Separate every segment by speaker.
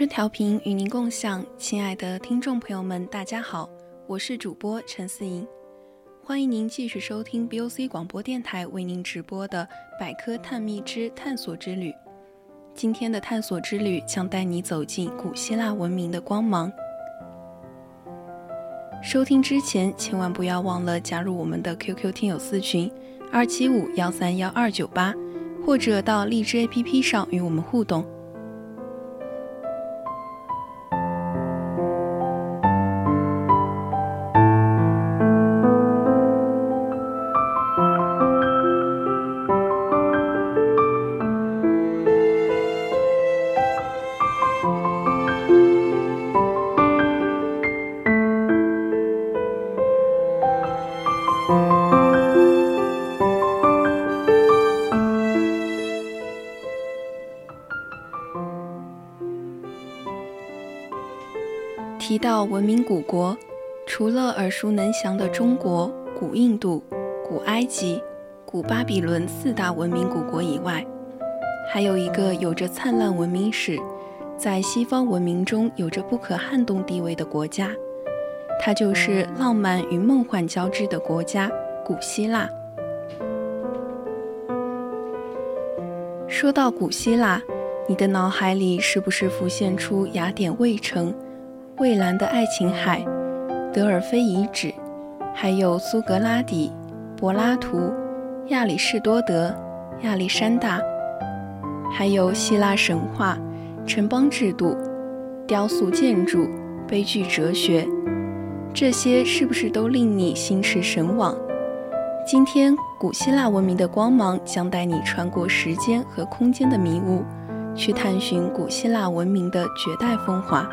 Speaker 1: 春调频与您共享，亲爱的听众朋友们，大家好，我是主播陈思莹，欢迎您继续收听 BOC 广播电台为您直播的《百科探秘之探索之旅》。今天的探索之旅将带你走进古希腊文明的光芒。收听之前，千万不要忘了加入我们的 QQ 听友私群二七五幺三幺二九八，或者到荔枝 APP 上与我们互动。到文明古国，除了耳熟能详的中国、古印度、古埃及、古巴比伦四大文明古国以外，还有一个有着灿烂文明史，在西方文明中有着不可撼动地位的国家，它就是浪漫与梦幻交织的国家——古希腊。说到古希腊，你的脑海里是不是浮现出雅典卫城？蔚蓝的爱琴海、德尔菲遗址，还有苏格拉底、柏拉图、亚里士多德、亚历山大，还有希腊神话、城邦制度、雕塑建筑、悲剧哲学，这些是不是都令你心驰神往？今天，古希腊文明的光芒将带你穿过时间和空间的迷雾，去探寻古希腊文明的绝代风华。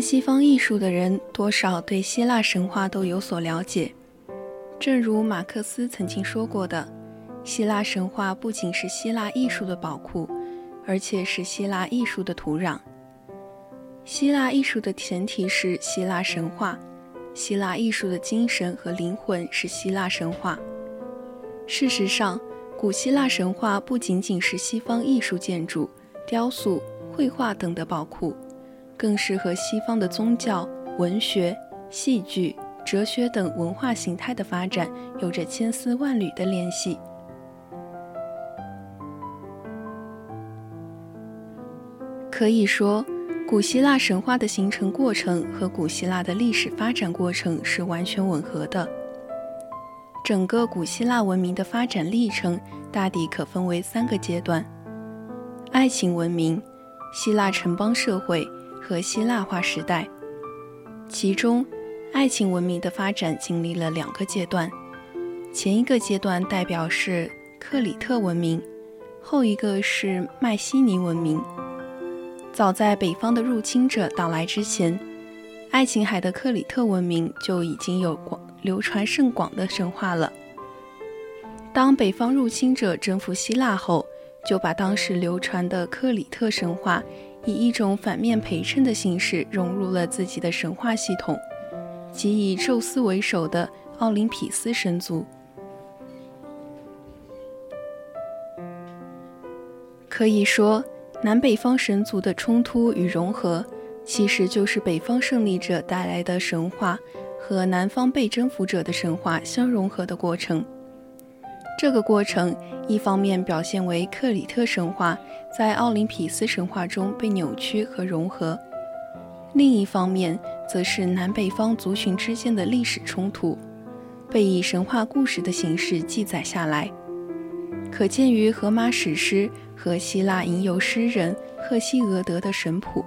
Speaker 1: 西方艺术的人，多少对希腊神话都有所了解。正如马克思曾经说过的，希腊神话不仅是希腊艺术的宝库，而且是希腊艺术的土壤。希腊艺术的前提是希腊神话，希腊艺术的精神和灵魂是希腊神话。事实上，古希腊神话不仅仅是西方艺术建筑、雕塑、绘画等的宝库。更是和西方的宗教、文学、戏剧、哲学等文化形态的发展有着千丝万缕的联系。可以说，古希腊神话的形成过程和古希腊的历史发展过程是完全吻合的。整个古希腊文明的发展历程大抵可分为三个阶段：爱情文明、希腊城邦社会。和希腊化时代，其中，爱情文明的发展经历了两个阶段。前一个阶段代表是克里特文明，后一个是迈锡尼文明。早在北方的入侵者到来之前，爱琴海的克里特文明就已经有广流传甚广的神话了。当北方入侵者征服希腊后，就把当时流传的克里特神话以一种反面陪衬的形式融入了自己的神话系统，即以宙斯为首的奥林匹斯神族。可以说，南北方神族的冲突与融合，其实就是北方胜利者带来的神话和南方被征服者的神话相融合的过程。这个过程，一方面表现为克里特神话在奥林匹斯神话中被扭曲和融合；另一方面，则是南北方族群之间的历史冲突，被以神话故事的形式记载下来，可见于荷马史诗。和希腊吟游诗人赫西俄德的神谱。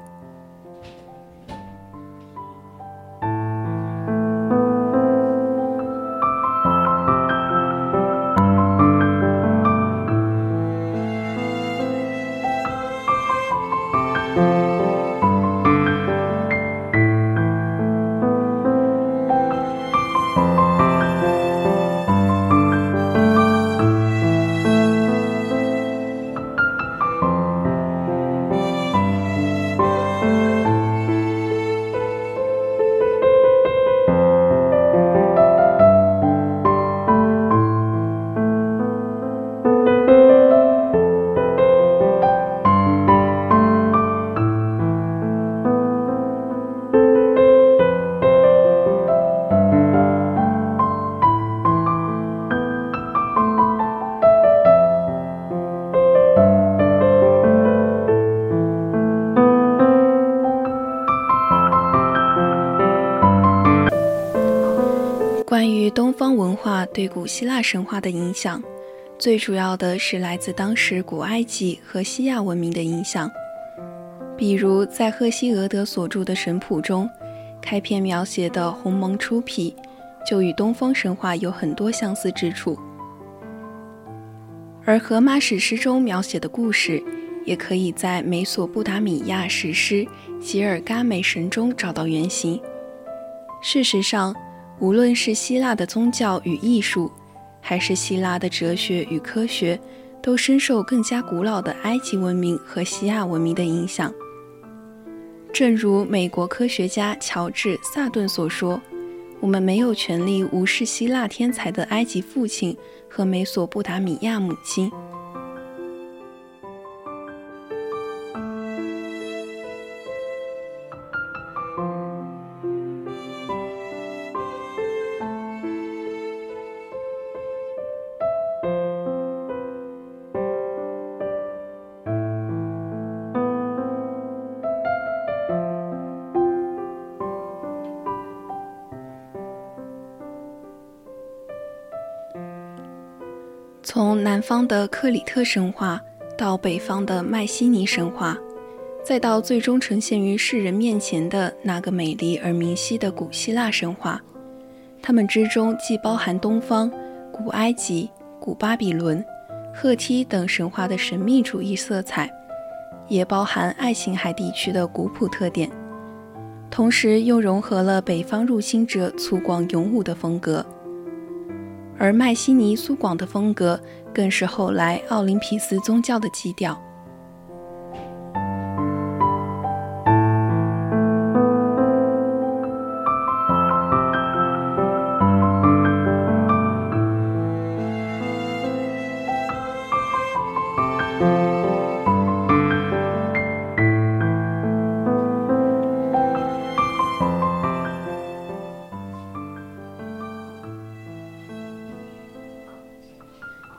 Speaker 1: 化对古希腊神话的影响，最主要的是来自当时古埃及和西亚文明的影响。比如，在赫西俄德所著的神谱中，开篇描写的鸿蒙出辟，就与东方神话有很多相似之处。而荷马史诗中描写的故事，也可以在美索不达米亚史诗《吉尔伽美什》中找到原型。事实上，无论是希腊的宗教与艺术，还是希腊的哲学与科学，都深受更加古老的埃及文明和西亚文明的影响。正如美国科学家乔治·萨顿所说：“我们没有权利无视希腊天才的埃及父亲和美索不达米亚母亲。”方的克里特神话到北方的迈锡尼神话，再到最终呈现于世人面前的那个美丽而明晰的古希腊神话，它们之中既包含东方、古埃及、古巴比伦、赫梯等神话的神秘主义色彩，也包含爱琴海地区的古朴特点，同时又融合了北方入侵者粗犷勇武的风格。而迈锡尼苏广的风格，更是后来奥林匹斯宗教的基调。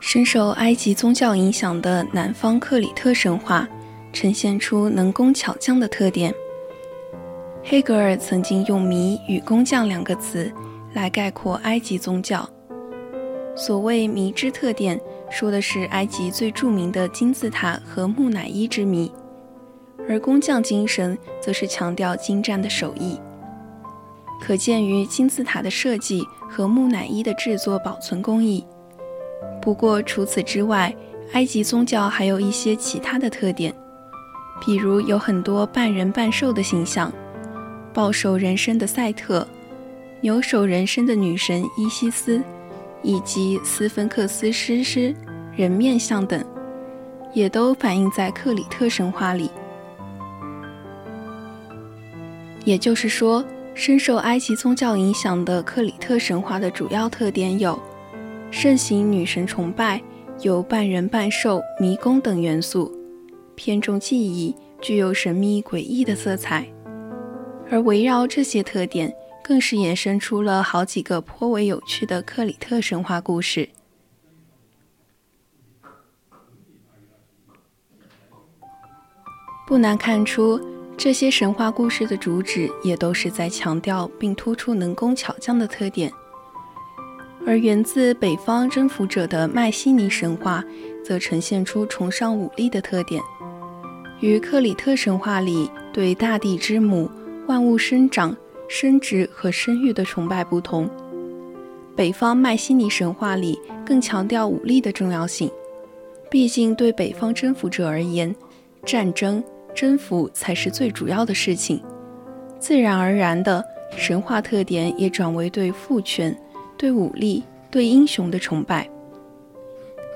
Speaker 1: 深受埃及宗教影响的南方克里特神话，呈现出能工巧匠的特点。黑格尔曾经用“谜”与“工匠”两个词来概括埃及宗教。所谓“迷”之特点，说的是埃及最著名的金字塔和木乃伊之谜；而工匠精神，则是强调精湛的手艺。可见于金字塔的设计和木乃伊的制作保存工艺。不过，除此之外，埃及宗教还有一些其他的特点，比如有很多半人半兽的形象，豹首人身的赛特，牛首人身的女神伊西斯，以及斯芬克斯狮狮人面像等。也都反映在克里特神话里。也就是说，深受埃及宗教影响的克里特神话的主要特点有：盛行女神崇拜，有半人半兽、迷宫等元素，偏重记忆，具有神秘诡异的色彩。而围绕这些特点，更是衍生出了好几个颇为有趣的克里特神话故事。不难看出，这些神话故事的主旨也都是在强调并突出能工巧匠的特点。而源自北方征服者的迈锡尼神话，则呈现出崇尚武力的特点。与克里特神话里对大地之母、万物生长、生殖和生育的崇拜不同，北方迈锡尼神话里更强调武力的重要性。毕竟，对北方征服者而言，战争。征服才是最主要的事情，自然而然的神话特点也转为对父权、对武力、对英雄的崇拜。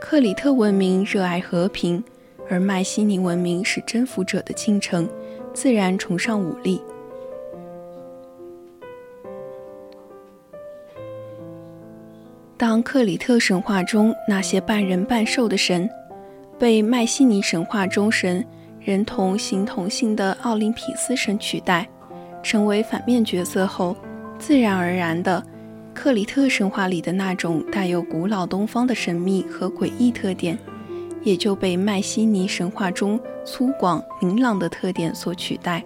Speaker 1: 克里特文明热爱和平，而迈锡尼文明是征服者的进程，自然崇尚武力。当克里特神话中那些半人半兽的神被迈锡尼神话中神。人同形同性的奥林匹斯神取代，成为反面角色后，自然而然的，克里特神话里的那种带有古老东方的神秘和诡异特点，也就被迈锡尼神话中粗犷明朗的特点所取代。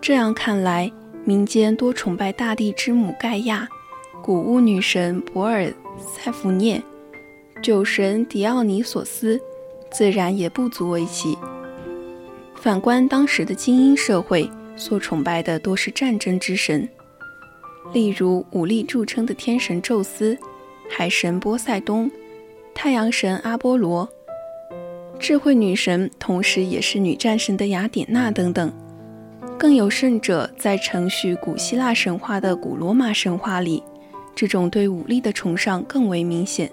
Speaker 1: 这样看来，民间多崇拜大地之母盖亚。谷物女神博尔塞福涅、酒神狄奥尼索斯，自然也不足为奇。反观当时的精英社会，所崇拜的多是战争之神，例如武力著称的天神宙斯、海神波塞冬、太阳神阿波罗、智慧女神，同时也是女战神的雅典娜等等。更有甚者，在承续古希腊神话的古罗马神话里。这种对武力的崇尚更为明显。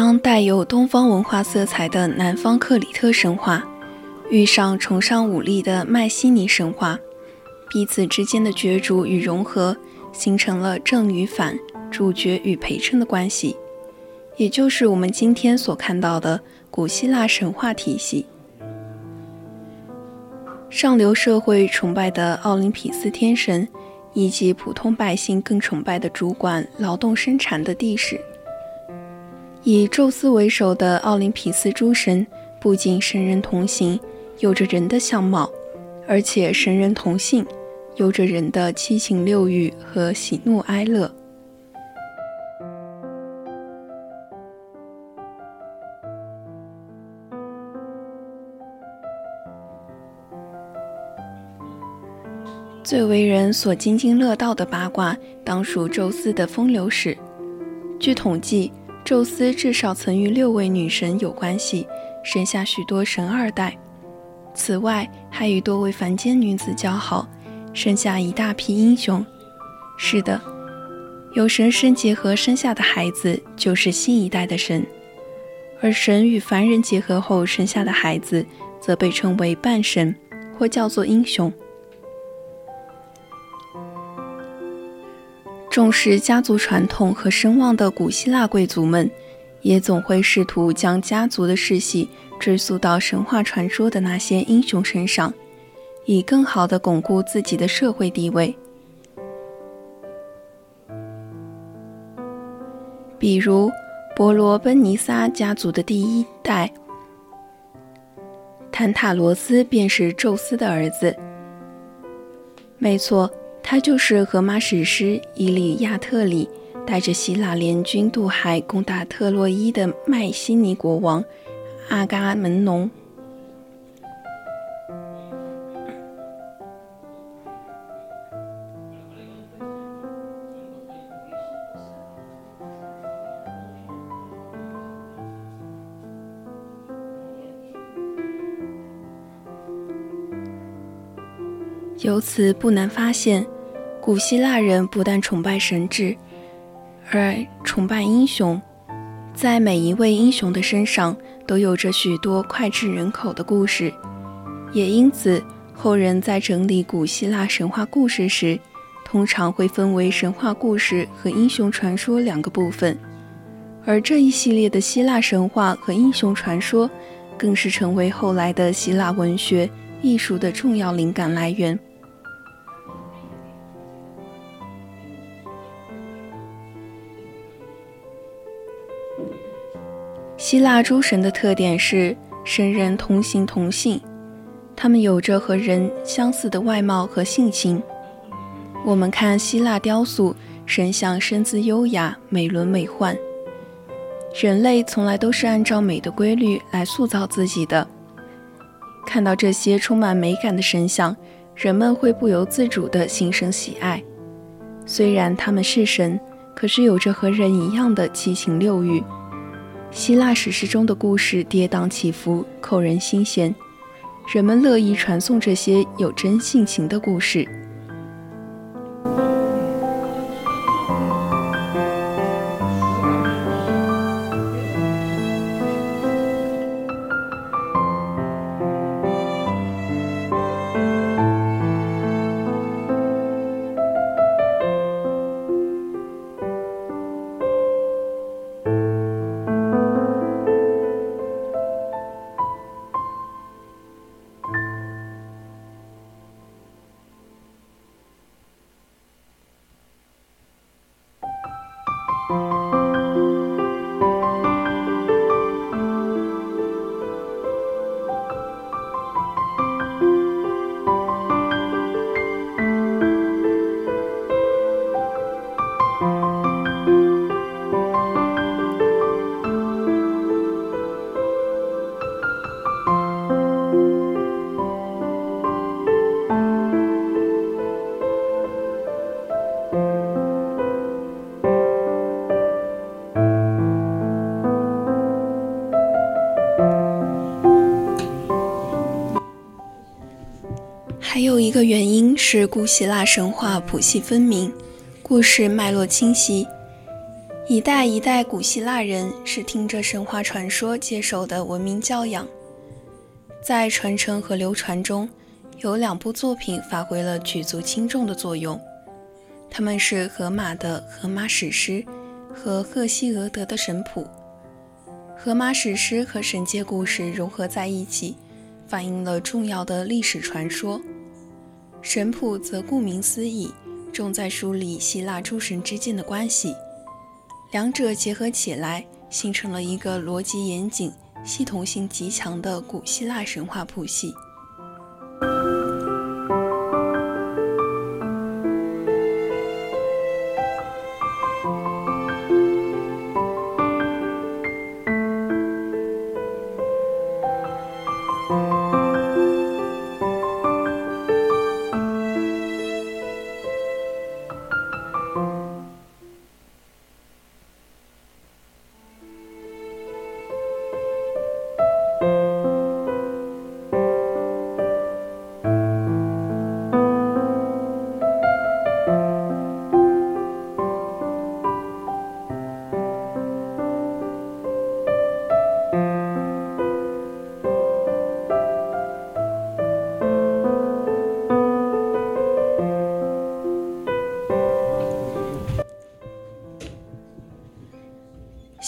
Speaker 1: 当带有东方文化色彩的南方克里特神话遇上崇尚武力的迈锡尼神话，彼此之间的角逐与融合，形成了正与反、主角与陪衬的关系，也就是我们今天所看到的古希腊神话体系。上流社会崇拜的奥林匹斯天神，以及普通百姓更崇拜的主管劳动生产的地势。以宙斯为首的奥林匹斯诸神，不仅神人同行，有着人的相貌，而且神人同性，有着人的七情六欲和喜怒哀乐。最为人所津津乐道的八卦，当属宙斯的风流史。据统计，宙斯至少曾与六位女神有关系，生下许多神二代。此外，还与多位凡间女子交好，生下一大批英雄。是的，有神生结合生下的孩子，就是新一代的神；而神与凡人结合后生下的孩子，则被称为半神，或叫做英雄。重视家族传统和声望的古希腊贵族们，也总会试图将家族的世系追溯到神话传说的那些英雄身上，以更好地巩固自己的社会地位。比如，伯罗奔尼撒家族的第一代坦塔罗斯便是宙斯的儿子。没错。他就是荷马史诗《伊利亚特》里带着希腊联军渡海攻打特洛伊的迈锡尼国王阿伽门农。由此不难发现。古希腊人不但崇拜神智，而崇拜英雄，在每一位英雄的身上都有着许多脍炙人口的故事，也因此后人在整理古希腊神话故事时，通常会分为神话故事和英雄传说两个部分，而这一系列的希腊神话和英雄传说，更是成为后来的希腊文学艺术的重要灵感来源。希腊诸神的特点是神人同形同性，他们有着和人相似的外貌和性情。我们看希腊雕塑，神像身姿优雅、美轮美奂。人类从来都是按照美的规律来塑造自己的。看到这些充满美感的神像，人们会不由自主地心生喜爱。虽然他们是神，可是有着和人一样的七情六欲。希腊史诗中的故事跌宕起伏，扣人心弦，人们乐意传颂这些有真性情的故事。还有一个原因是古希腊神话谱系分明，故事脉络清晰，一代一代古希腊人是听着神话传说接受的文明教养，在传承和流传中，有两部作品发挥了举足轻重的作用，他们是荷马的《荷马史诗》和赫西俄德的《神谱》。荷马史诗和神界故事融合在一起，反映了重要的历史传说；神谱则顾名思义，重在梳理希腊诸神之间的关系。两者结合起来，形成了一个逻辑严谨、系统性极强的古希腊神话谱系。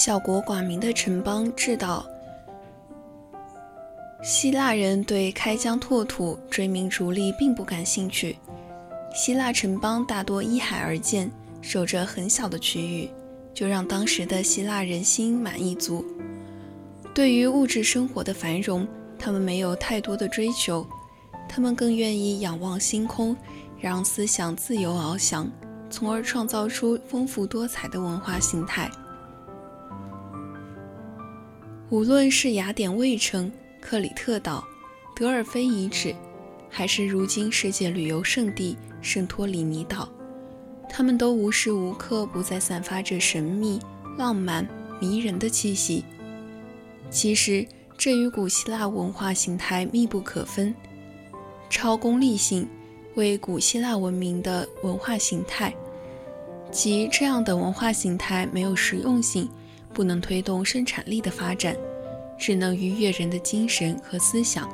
Speaker 1: 小国寡民的城邦制岛，希腊人对开疆拓土、追名逐利并不感兴趣。希腊城邦大多依海而建，守着很小的区域，就让当时的希腊人心满意足。对于物质生活的繁荣，他们没有太多的追求，他们更愿意仰望星空，让思想自由翱翔，从而创造出丰富多彩的文化形态。无论是雅典卫城、克里特岛、德尔菲遗址，还是如今世界旅游胜地圣托里尼岛，他们都无时无刻不在散发着神秘、浪漫、迷人的气息。其实，这与古希腊文化形态密不可分。超功利性为古希腊文明的文化形态，即这样的文化形态没有实用性。不能推动生产力的发展，只能愉悦人的精神和思想。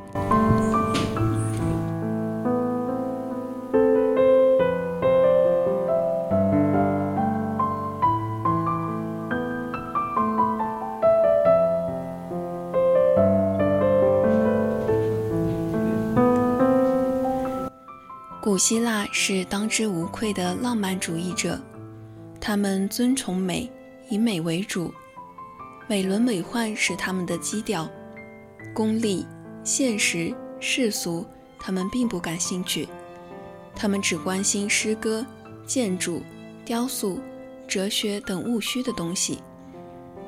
Speaker 1: 古希腊是当之无愧的浪漫主义者，他们尊崇美，以美为主。美轮美奂是他们的基调，功利、现实、世俗，他们并不感兴趣。他们只关心诗歌、建筑、雕塑、哲学等务虚的东西。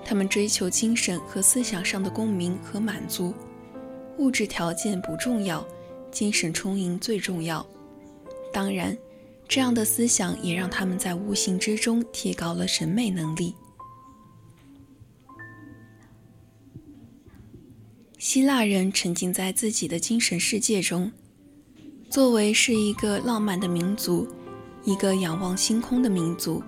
Speaker 1: 他们追求精神和思想上的共鸣和满足，物质条件不重要，精神充盈最重要。当然，这样的思想也让他们在无形之中提高了审美能力。希腊人沉浸在自己的精神世界中，作为是一个浪漫的民族，一个仰望星空的民族。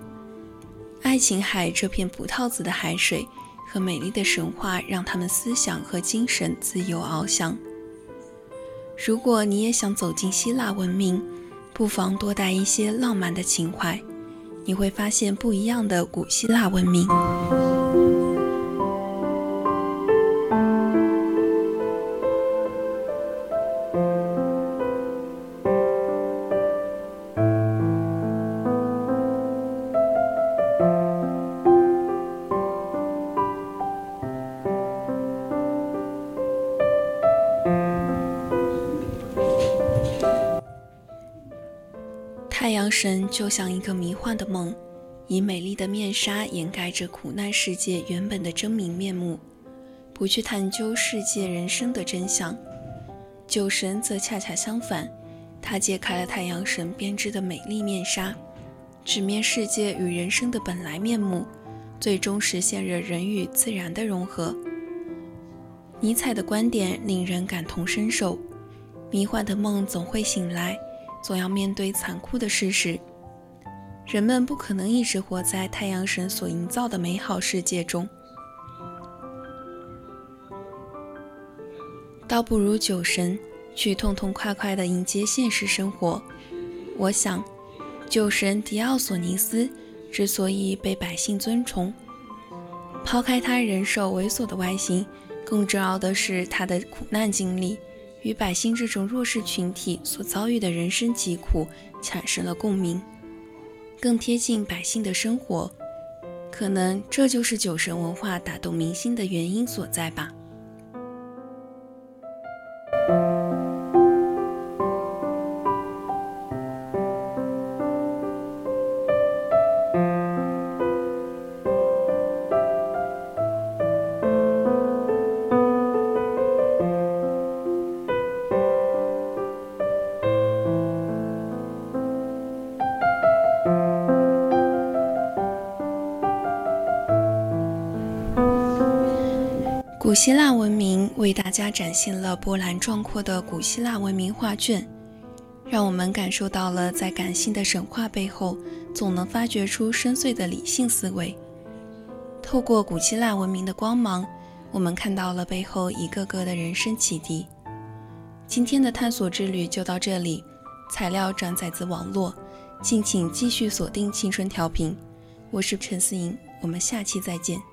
Speaker 1: 爱琴海这片葡萄紫的海水和美丽的神话，让他们思想和精神自由翱翔。如果你也想走进希腊文明，不妨多带一些浪漫的情怀，你会发现不一样的古希腊文明。神就像一个迷幻的梦，以美丽的面纱掩盖着苦难世界原本的狰狞面目，不去探究世界人生的真相。酒神则恰恰相反，他揭开了太阳神编织的美丽面纱，直面世界与人生的本来面目，最终实现了人与自然的融合。尼采的观点令人感同身受：迷幻的梦总会醒来。总要面对残酷的事实。人们不可能一直活在太阳神所营造的美好世界中，倒不如酒神去痛痛快快地迎接现实生活。我想，酒神迪奥索尼斯之所以被百姓尊崇，抛开他人兽猥琐的外形，更重要的是他的苦难经历，与百姓这种弱势群体所遭遇的人生疾苦产生了共鸣。更贴近百姓的生活，可能这就是酒神文化打动民心的原因所在吧。古希腊文明为大家展现了波澜壮阔的古希腊文明画卷，让我们感受到了在感性的神话背后，总能发掘出深邃的理性思维。透过古希腊文明的光芒，我们看到了背后一个个的人生启迪。今天的探索之旅就到这里，材料转载自网络，敬请继续锁定青春调频。我是陈思莹，我们下期再见。